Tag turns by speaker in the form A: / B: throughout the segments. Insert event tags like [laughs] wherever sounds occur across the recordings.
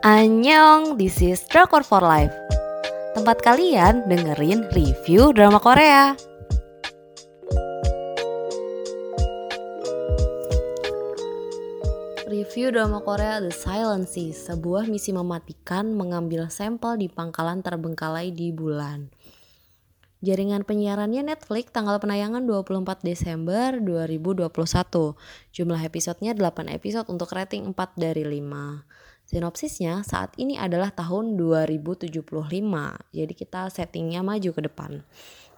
A: Annyeong, this is Drakor for Life Tempat kalian dengerin review drama Korea Review drama Korea The Silent Sea Sebuah misi mematikan mengambil sampel di pangkalan terbengkalai di bulan Jaringan penyiarannya Netflix tanggal penayangan 24 Desember 2021. Jumlah episodenya 8 episode untuk rating 4 dari 5. Sinopsisnya saat ini adalah tahun 2075. Jadi kita settingnya maju ke depan.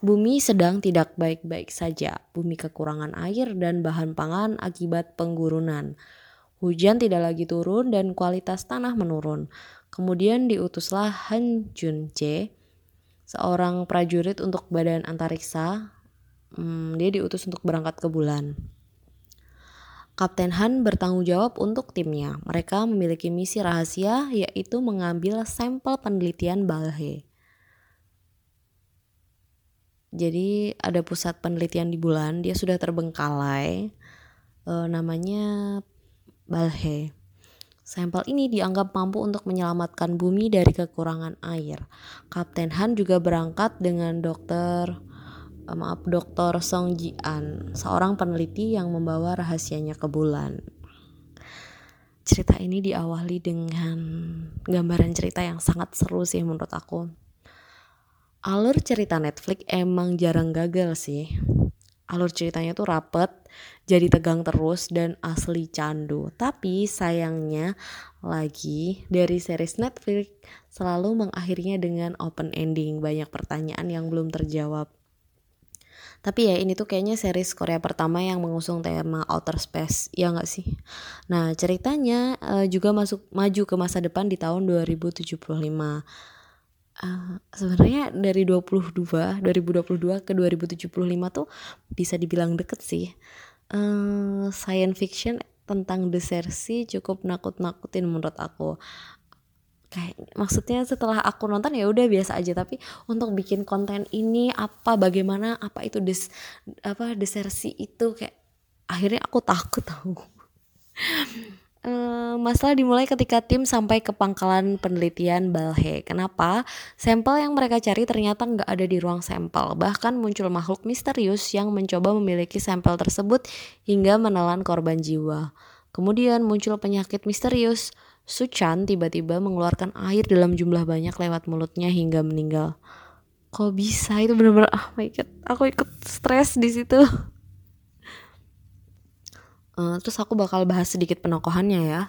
A: Bumi sedang tidak baik-baik saja. Bumi kekurangan air dan bahan pangan akibat penggurunan. Hujan tidak lagi turun dan kualitas tanah menurun. Kemudian diutuslah Han Jun Jae seorang prajurit untuk badan antariksa. Hmm, dia diutus untuk berangkat ke bulan. Kapten Han bertanggung jawab untuk timnya. Mereka memiliki misi rahasia yaitu mengambil sampel penelitian Balhe. Jadi ada pusat penelitian di bulan, dia sudah terbengkalai. E, namanya Balhe. Sampel ini dianggap mampu untuk menyelamatkan bumi dari kekurangan air. Kapten Han juga berangkat dengan dokter maaf dokter Song Ji An, seorang peneliti yang membawa rahasianya ke bulan. Cerita ini diawali dengan gambaran cerita yang sangat seru sih menurut aku. Alur cerita Netflix emang jarang gagal sih alur ceritanya tuh rapet, jadi tegang terus dan asli candu. Tapi sayangnya lagi dari series Netflix selalu mengakhirinya dengan open ending, banyak pertanyaan yang belum terjawab. Tapi ya ini tuh kayaknya series Korea pertama yang mengusung tema outer space, ya nggak sih? Nah ceritanya uh, juga masuk maju ke masa depan di tahun 2075 uh, sebenarnya dari 22 2022 ke 2075 tuh bisa dibilang deket sih. Uh, science fiction tentang desersi cukup nakut-nakutin menurut aku kayak maksudnya setelah aku nonton ya udah biasa aja tapi untuk bikin konten ini apa bagaimana apa itu des apa desersi itu kayak akhirnya aku takut tahu Uh, [laughs] masalah dimulai ketika tim sampai ke pangkalan penelitian Balhe. Kenapa? Sampel yang mereka cari ternyata nggak ada di ruang sampel. Bahkan muncul makhluk misterius yang mencoba memiliki sampel tersebut hingga menelan korban jiwa. Kemudian muncul penyakit misterius. Suchan tiba-tiba mengeluarkan air dalam jumlah banyak lewat mulutnya hingga meninggal. Kok bisa? Itu bener-bener, oh aku ikut stres di situ. Uh, [laughs] terus aku bakal bahas sedikit penokohannya ya.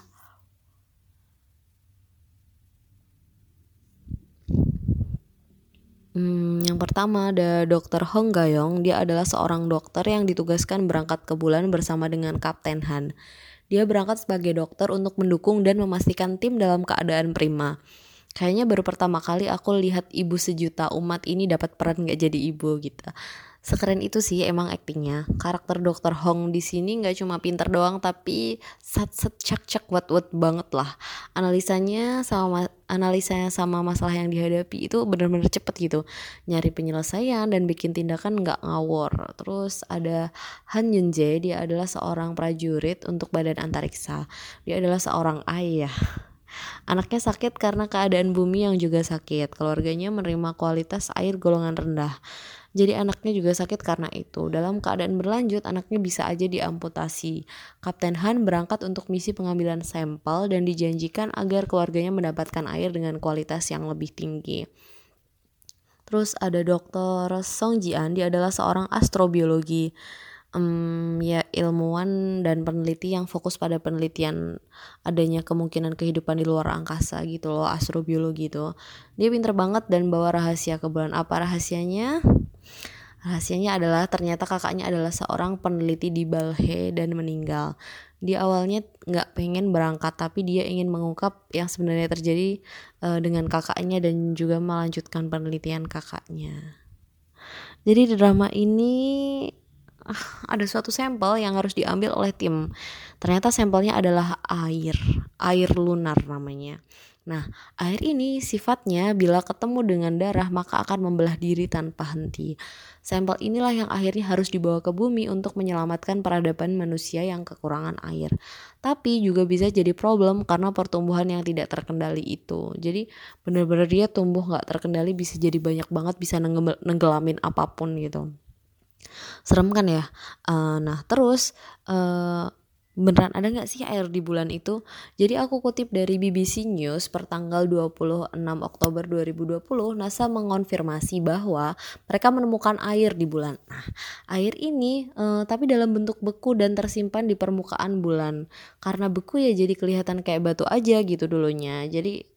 A: Hmm, yang pertama ada Dr. Hong Gayong. Dia adalah seorang dokter yang ditugaskan berangkat ke bulan bersama dengan Kapten Han. Dia berangkat sebagai dokter untuk mendukung dan memastikan tim dalam keadaan prima. Kayaknya baru pertama kali aku lihat ibu sejuta umat ini dapat peran gak jadi ibu gitu. Sekeren itu sih emang aktingnya. Karakter dokter Hong di sini nggak cuma pinter doang tapi sat sat cak cak wat wat banget lah. Analisanya sama analisanya sama masalah yang dihadapi itu benar-benar cepet gitu. Nyari penyelesaian dan bikin tindakan nggak ngawur. Terus ada Han Yun Jae dia adalah seorang prajurit untuk badan antariksa. Dia adalah seorang ayah Anaknya sakit karena keadaan bumi yang juga sakit. Keluarganya menerima kualitas air golongan rendah. Jadi anaknya juga sakit karena itu. Dalam keadaan berlanjut, anaknya bisa aja diamputasi. Kapten Han berangkat untuk misi pengambilan sampel dan dijanjikan agar keluarganya mendapatkan air dengan kualitas yang lebih tinggi. Terus ada Dr. Song Jian, dia adalah seorang astrobiologi um, ya ilmuwan dan peneliti yang fokus pada penelitian adanya kemungkinan kehidupan di luar angkasa gitu loh astrobiologi itu dia pinter banget dan bawa rahasia ke bulan apa rahasianya Rahasianya adalah ternyata kakaknya adalah seorang peneliti di Balhe dan meninggal. Dia awalnya nggak pengen berangkat tapi dia ingin mengungkap yang sebenarnya terjadi uh, dengan kakaknya dan juga melanjutkan penelitian kakaknya. Jadi di drama ini ada suatu sampel yang harus diambil oleh tim. Ternyata sampelnya adalah air, air lunar namanya. Nah, air ini sifatnya bila ketemu dengan darah maka akan membelah diri tanpa henti. Sampel inilah yang akhirnya harus dibawa ke bumi untuk menyelamatkan peradaban manusia yang kekurangan air. Tapi juga bisa jadi problem karena pertumbuhan yang tidak terkendali itu. Jadi benar-benar dia tumbuh nggak terkendali bisa jadi banyak banget bisa nenggelamin apa pun gitu. Serem kan ya? Uh, nah terus uh, beneran ada nggak sih air di bulan itu? Jadi aku kutip dari BBC News per tanggal 26 Oktober 2020, NASA mengonfirmasi bahwa mereka menemukan air di bulan. Nah, air ini uh, tapi dalam bentuk beku dan tersimpan di permukaan bulan. Karena beku ya jadi kelihatan kayak batu aja gitu dulunya. Jadi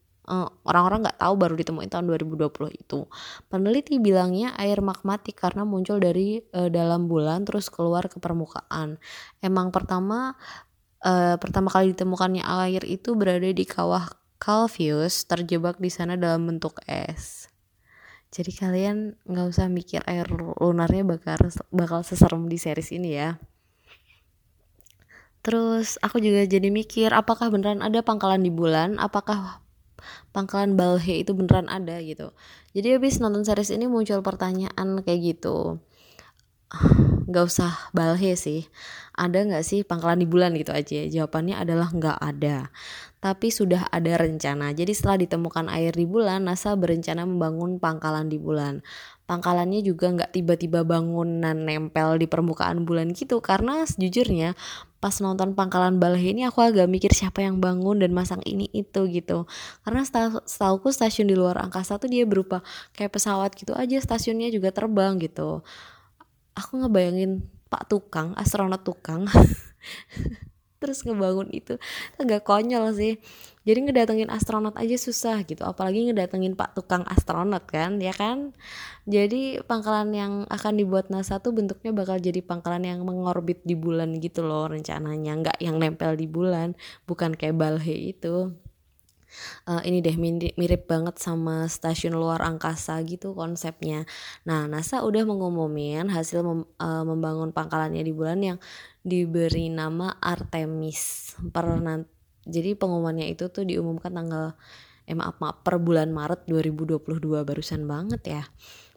A: orang-orang nggak tahu baru ditemuin tahun 2020 itu. Peneliti bilangnya air magmatik karena muncul dari uh, dalam bulan terus keluar ke permukaan. Emang pertama uh, pertama kali ditemukannya air itu berada di kawah Calvius terjebak di sana dalam bentuk es. Jadi kalian nggak usah mikir air lunarnya bakal bakal seserem di series ini ya. Terus aku juga jadi mikir apakah beneran ada pangkalan di bulan? Apakah pangkalan Balhe itu beneran ada gitu. Jadi habis nonton series ini muncul pertanyaan kayak gitu. [sighs] Nggak usah Balhe sih. Ada nggak sih pangkalan di bulan gitu aja? Jawabannya adalah nggak ada tapi sudah ada rencana. Jadi setelah ditemukan air di bulan NASA berencana membangun pangkalan di bulan. Pangkalannya juga nggak tiba-tiba bangunan nempel di permukaan bulan gitu. Karena sejujurnya pas nonton pangkalan balai ini aku agak mikir siapa yang bangun dan masang ini itu gitu. Karena setauku stasiun di luar angkasa tuh dia berupa kayak pesawat gitu aja stasiunnya juga terbang gitu. Aku ngebayangin pak tukang astronot tukang [laughs] terus ngebangun itu. Agak konyol sih. Jadi ngedatengin astronot aja susah gitu. Apalagi ngedatengin pak tukang astronot kan ya kan? Jadi pangkalan yang akan dibuat NASA tuh bentuknya bakal jadi pangkalan yang mengorbit di bulan gitu loh rencananya. Nggak yang nempel di bulan. Bukan kayak balhe itu uh, ini deh mirip banget sama stasiun luar angkasa gitu konsepnya. Nah, NASA udah mengumumin hasil mem, uh, membangun pangkalannya di bulan yang diberi nama Artemis. Per jadi pengumumannya itu tuh diumumkan tanggal eh maaf maaf per bulan Maret 2022 barusan banget ya.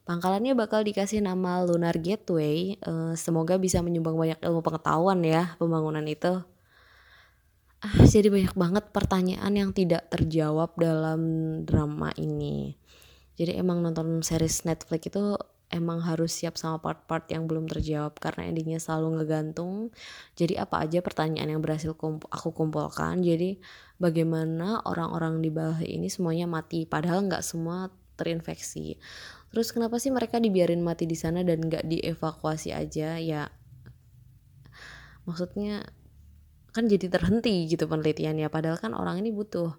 A: Pangkalannya bakal dikasih nama Lunar Gateway. Uh, semoga bisa menyumbang banyak ilmu pengetahuan ya pembangunan itu ah, jadi banyak banget pertanyaan yang tidak terjawab dalam drama ini. Jadi emang nonton series Netflix itu emang harus siap sama part-part yang belum terjawab karena endingnya selalu ngegantung. Jadi apa aja pertanyaan yang berhasil kump aku kumpulkan. Jadi bagaimana orang-orang di bawah ini semuanya mati padahal nggak semua terinfeksi. Terus kenapa sih mereka dibiarin mati di sana dan nggak dievakuasi aja? Ya maksudnya kan jadi terhenti gitu penelitiannya. Padahal kan orang ini butuh.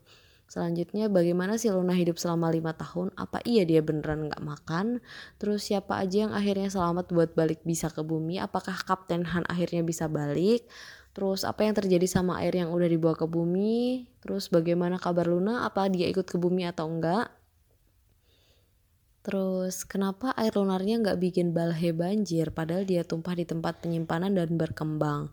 A: Selanjutnya bagaimana si Luna hidup selama lima tahun? Apa iya dia beneran nggak makan? Terus siapa aja yang akhirnya selamat buat balik bisa ke bumi? Apakah Kapten Han akhirnya bisa balik? Terus apa yang terjadi sama air yang udah dibawa ke bumi? Terus bagaimana kabar Luna? Apa dia ikut ke bumi atau enggak Terus kenapa air lunarnya nggak bikin balhe banjir? Padahal dia tumpah di tempat penyimpanan dan berkembang?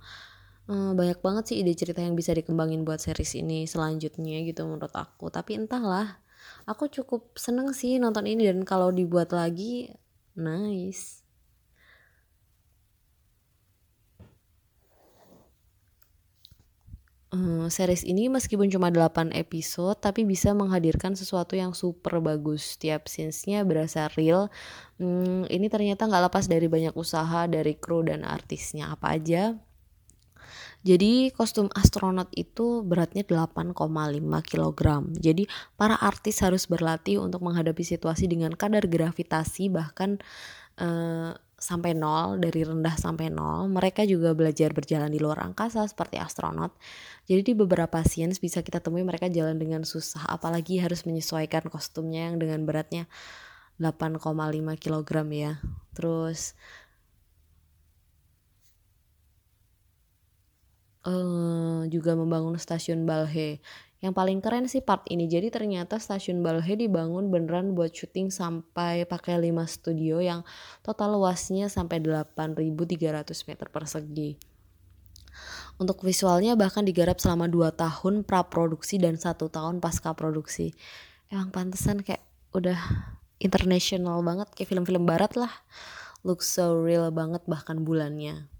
A: Uh, banyak banget sih ide cerita yang bisa dikembangin buat series ini selanjutnya gitu menurut aku. Tapi entahlah aku cukup seneng sih nonton ini dan kalau dibuat lagi nice. Uh, series ini meskipun cuma 8 episode tapi bisa menghadirkan sesuatu yang super bagus. Setiap scenes-nya berasa real. Hmm, Ini ternyata nggak lepas dari banyak usaha dari kru dan artisnya. Apa aja jadi kostum astronot itu beratnya 8,5 kg. Jadi para artis harus berlatih untuk menghadapi situasi dengan kadar gravitasi bahkan uh, sampai nol dari rendah sampai nol. Mereka juga belajar berjalan di luar angkasa seperti astronot. Jadi di beberapa scenes bisa kita temui mereka jalan dengan susah apalagi harus menyesuaikan kostumnya yang dengan beratnya 8,5 kg ya. Terus uh, juga membangun stasiun Balhe. Yang paling keren sih part ini. Jadi ternyata stasiun Balhe dibangun beneran buat syuting sampai pakai 5 studio yang total luasnya sampai 8.300 meter persegi. Untuk visualnya bahkan digarap selama 2 tahun pra-produksi dan satu tahun pasca produksi. Emang pantesan kayak udah international banget kayak film-film barat lah. Look so real banget bahkan bulannya.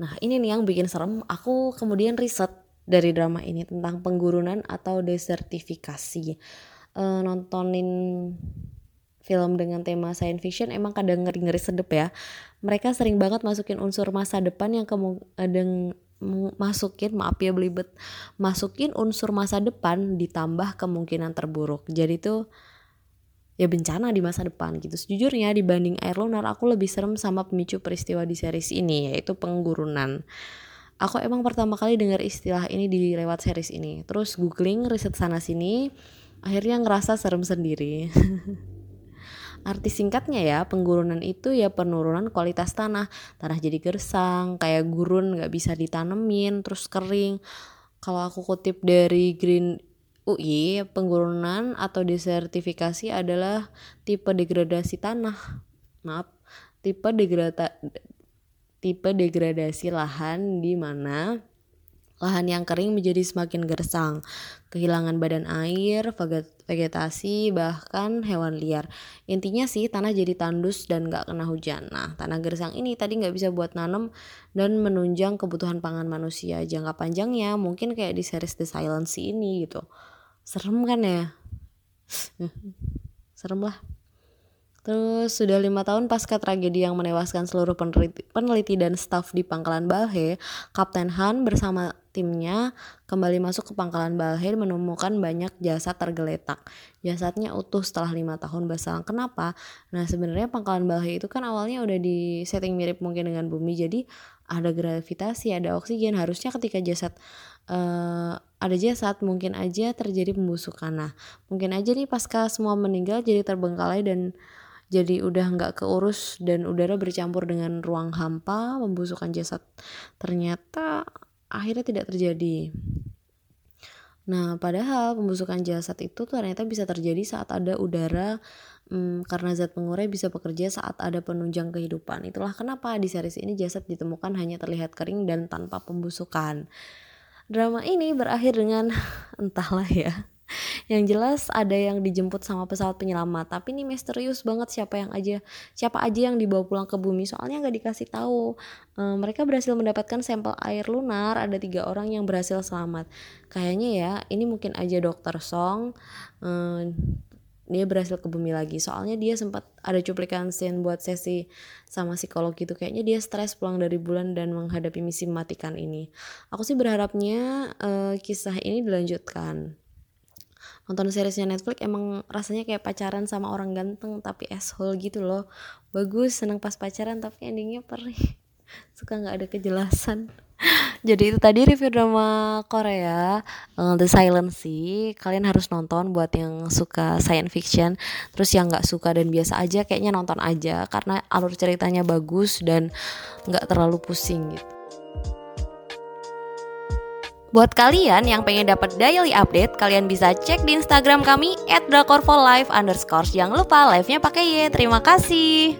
A: Nah ini nih yang bikin serem. Aku kemudian riset dari drama ini tentang penggurunan atau desertifikasi. E, nontonin film dengan tema science fiction emang kadang ngeri-ngeri sedep ya. Mereka sering banget masukin unsur masa depan yang kadang masukin maaf ya belibet masukin unsur masa depan ditambah kemungkinan terburuk jadi tuh ya bencana di masa depan gitu sejujurnya dibanding air lunar aku lebih serem sama pemicu peristiwa di series ini yaitu penggurunan aku emang pertama kali dengar istilah ini di lewat series ini terus googling riset sana sini akhirnya ngerasa serem sendiri [laughs] Arti singkatnya ya, penggurunan itu ya penurunan kualitas tanah. Tanah jadi gersang, kayak gurun nggak bisa ditanemin, terus kering. Kalau aku kutip dari Green UI, penggurunan atau desertifikasi adalah tipe degradasi tanah. Maaf, tipe degrada tipe degradasi lahan di mana Lahan yang kering menjadi semakin gersang, kehilangan badan air, vegetasi, bahkan hewan liar. Intinya sih tanah jadi tandus dan gak kena hujan. Nah, tanah gersang ini tadi gak bisa buat nanam dan menunjang kebutuhan pangan manusia. Jangka panjangnya mungkin kayak di series The Silence ini gitu. Serem kan ya? Serem lah. Terus sudah lima tahun pasca tragedi yang menewaskan seluruh peneliti, peneliti dan staf di pangkalan Balhe, Kapten Han bersama timnya kembali masuk ke pangkalan Balhe menemukan banyak jasad tergeletak. Jasadnya utuh setelah lima tahun berselang. Kenapa? Nah sebenarnya pangkalan Balhe itu kan awalnya udah di setting mirip mungkin dengan bumi, jadi ada gravitasi, ada oksigen. Harusnya ketika jasad uh, ada jasad mungkin aja terjadi pembusukan. Nah mungkin aja nih pasca semua meninggal jadi terbengkalai dan jadi udah nggak keurus dan udara bercampur dengan ruang hampa pembusukan jasad ternyata akhirnya tidak terjadi Nah, padahal pembusukan jasad itu ternyata bisa terjadi saat ada udara hmm, karena zat pengurai bisa bekerja saat ada penunjang kehidupan. Itulah kenapa di series ini jasad ditemukan hanya terlihat kering dan tanpa pembusukan. Drama ini berakhir dengan [laughs] entahlah ya yang jelas ada yang dijemput sama pesawat penyelamat. Tapi ini misterius banget siapa yang aja siapa aja yang dibawa pulang ke bumi. Soalnya nggak dikasih tahu. E, mereka berhasil mendapatkan sampel air lunar. Ada tiga orang yang berhasil selamat. Kayaknya ya ini mungkin aja dokter Song e, dia berhasil ke bumi lagi. Soalnya dia sempat ada cuplikan scene buat sesi sama psikolog gitu. Kayaknya dia stres pulang dari bulan dan menghadapi misi mematikan ini. Aku sih berharapnya uh, kisah ini dilanjutkan nonton seriesnya Netflix emang rasanya kayak pacaran sama orang ganteng tapi asshole gitu loh. Bagus seneng pas pacaran tapi endingnya perih. [laughs] Suka nggak ada kejelasan. [laughs] Jadi itu tadi review drama Korea uh, The Silence kalian harus nonton buat yang suka science fiction terus yang nggak suka dan biasa aja kayaknya nonton aja karena alur ceritanya bagus dan nggak terlalu pusing gitu Buat kalian yang pengen dapat daily update, kalian bisa cek di Instagram kami @drakorfolive_. Jangan lupa live-nya pakai Y. Terima kasih.